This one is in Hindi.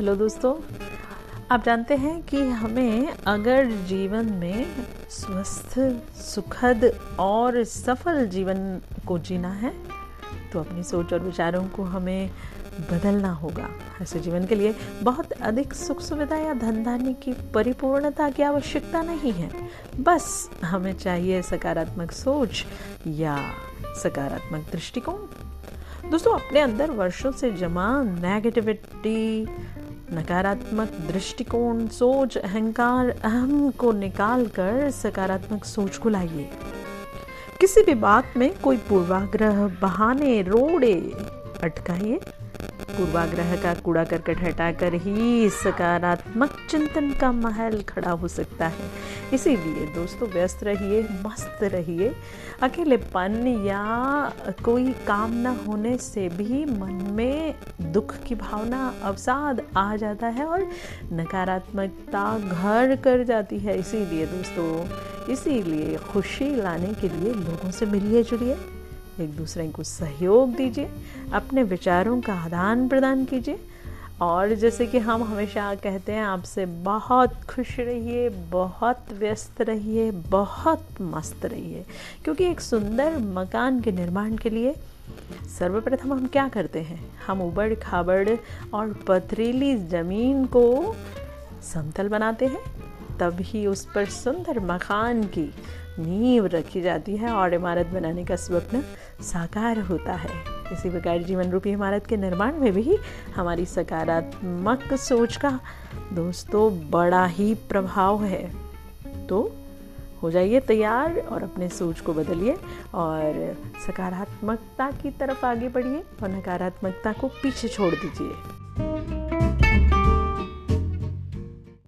हेलो दोस्तों, आप जानते हैं कि हमें अगर जीवन में स्वस्थ, सुखद और सफल जीवन को जीना है तो अपनी सोच और विचारों को हमें बदलना होगा। ऐसे जीवन के लिए बहुत अधिक सुख सुविधा या धन धान्य की परिपूर्णता की आवश्यकता नहीं है। बस हमें चाहिए सकारात्मक सोच या सकारात्मक दृष्टिकोण। दोस्तों, अपने अंदर वर्षों से जमा नेगेटिविटी नकारात्मक दृष्टिकोण, सोच, अहंकार, अहम को निकाल कर सकारात्मक सोच को लाइए। किसी भी बात में कोई पूर्वाग्रह, बहाने, रोड़े अटकाइए। पूर्वाग्रह का कूड़ा करकट हटाकर ही सकारात्मक चिंतन का महल खड़ा हो सकता है। इसीलिए दोस्तों, व्यस्त रहिए, मस्त रहिए। अकेलेपन या कोई काम न होने से भी मन में दुख की भावना अवसाद आ जाता है और नकारात्मकता घर कर जाती है। इसीलिए दोस्तों, इसीलिए खुशी लाने के लिए लोगों से मिलिए जुलिए। एक दूसरे को सहयोग दीजिए, अपने विचारों का आदान प्रदान कीजिए। और जैसे कि हम हमेशा कहते हैं, आपसे बहुत खुश रहिए, बहुत व्यस्त रहिए, बहुत मस्त रहिए। क्योंकि एक सुंदर मकान के निर्माण के लिए सर्वप्रथम हम क्या करते हैं? हम उबड़ खाबड़ और पथरीली ज़मीन को समतल बनाते हैं। तभी उस पर सुंदर मकान की नींव रखी जाती है और इमारत बनाने का स्वप्न साकार होता है। इसी प्रकार जीवन रूपी इमारत के निर्माण में भी हमारी सकारात्मक सोच का दोस्तों बड़ा ही प्रभाव है। तो हो जाइए तैयार और अपने सोच को बदलिए और सकारात्मकता की तरफ़ आगे बढ़िए और नकारात्मकता को पीछे छोड़ दीजिए।